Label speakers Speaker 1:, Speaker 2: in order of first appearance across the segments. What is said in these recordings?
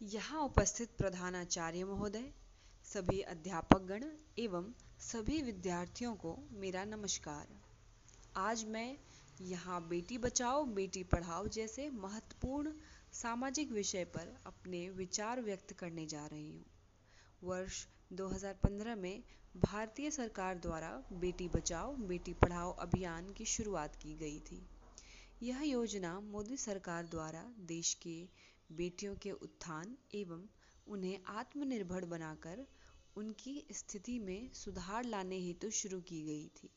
Speaker 1: यहाँ उपस्थित प्रधानाचार्य महोदय, सभी अध्यापकगण एवं सभी विद्यार्थियों को मेरा नमस्कार। आज मैं यहाँ बेटी बचाओ, बेटी पढ़ाओ जैसे महत्वपूर्ण सामाजिक विषय पर अपने विचार व्यक्त करने जा रही हूँ। वर्ष 2015 में भारतीय सरकार द्वारा बेटी बचाओ, बेटी पढ़ाओ अभियान की शुरुआत की गई थी। यह योजना मोदी सरकार द्वारा देश के बेटियों के उत्थान एवं उन्हें आत्मनिर्भर बनाकर उनकी स्थिति में सुधार लाने हेतु शुरू की गई थी।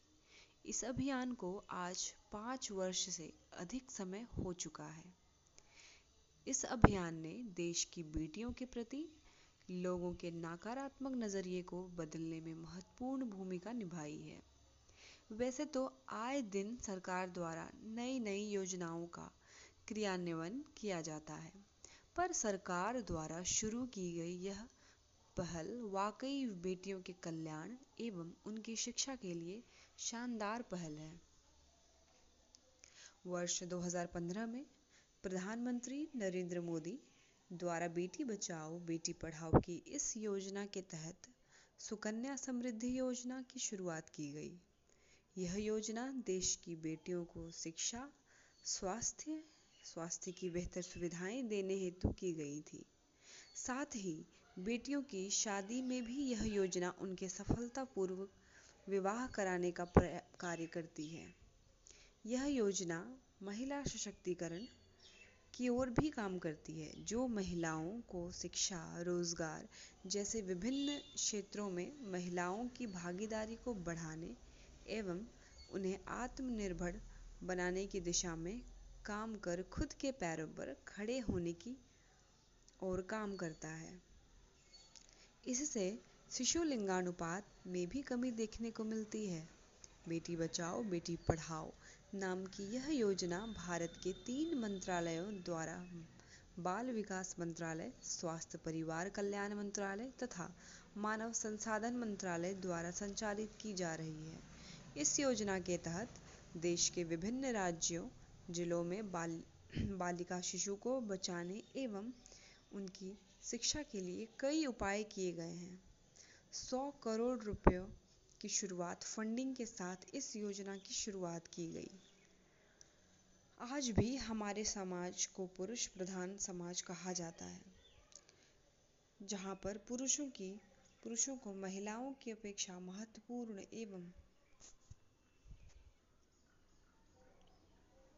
Speaker 1: इस अभियान को आज पाँच वर्ष से अधिक समय हो चुका है। इस अभियान ने देश की बेटियों के प्रति लोगों के नकारात्मक नज़रिए को बदलने में महत्वपूर्ण भूमिका निभाई है। वैसे तो आए दिन सरकार द्वारा नई नई योजनाओं का क्रियान्वयन किया जाता है। पर सरकार द्वारा शुरू की गई यह पहल वाकई बेटियों के कल्याण एवं उनकी शिक्षा के लिए शानदार पहल है। वर्ष 2015 में प्रधानमंत्री नरेंद्र मोदी द्वारा बेटी बचाओ, बेटी पढ़ाओ की इस योजना के तहत सुकन्या समृद्धि योजना की शुरुआत की गई। यह योजना देश की बेटियों को शिक्षा, स्वास्थ्य स्वास्थ्य की बेहतर सुविधाएँ देने हेतु की गई थी। साथ ही, बेटियों की शादी में भी यह योजना उनके सफलतापूर्वक विवाह कराने का कार्य करती है। यह योजना महिला सशक्तिकरण की ओर भी काम करती है, जो महिलाओं को शिक्षा, रोज़गार जैसे विभिन्न क्षेत्रों में महिलाओं की भागीदारी को बढ़ाने एवं उन्हें आत्मनिर्भर बनाने की दिशा में काम कर, खुद के पैरों पर खड़े होने की और काम करता है। इससे शिशु लिंगानुपात में भी कमी देखने को मिलती है। बेटी बचाओ, बेटी पढ़ाओ नाम की यह योजना भारत के तीन मंत्रालयों द्वारा बाल विकास मंत्रालय, स्वास्थ्य परिवार कल्याण मंत्रालय तथा मानव संसाधन मंत्रालय द्वारा संचालित की जा रही है। इस योजना के तहत देश के विभिन्न राज्यों जिलों में बाल, बालिका शिशु को बचाने एवं उनकी शिक्षा के लिए कई उपाय किए गए हैं। सौ करोड़ रुपयों की शुरुआत फंडिंग के साथ इस योजना की शुरुआत की गई। आज भी हमारे समाज को पुरुष प्रधान समाज कहा जाता है, जहाँ पर पुरुषों की, पुरुषों को महिलाओं की अपेक्षा महत्वपूर्ण एवं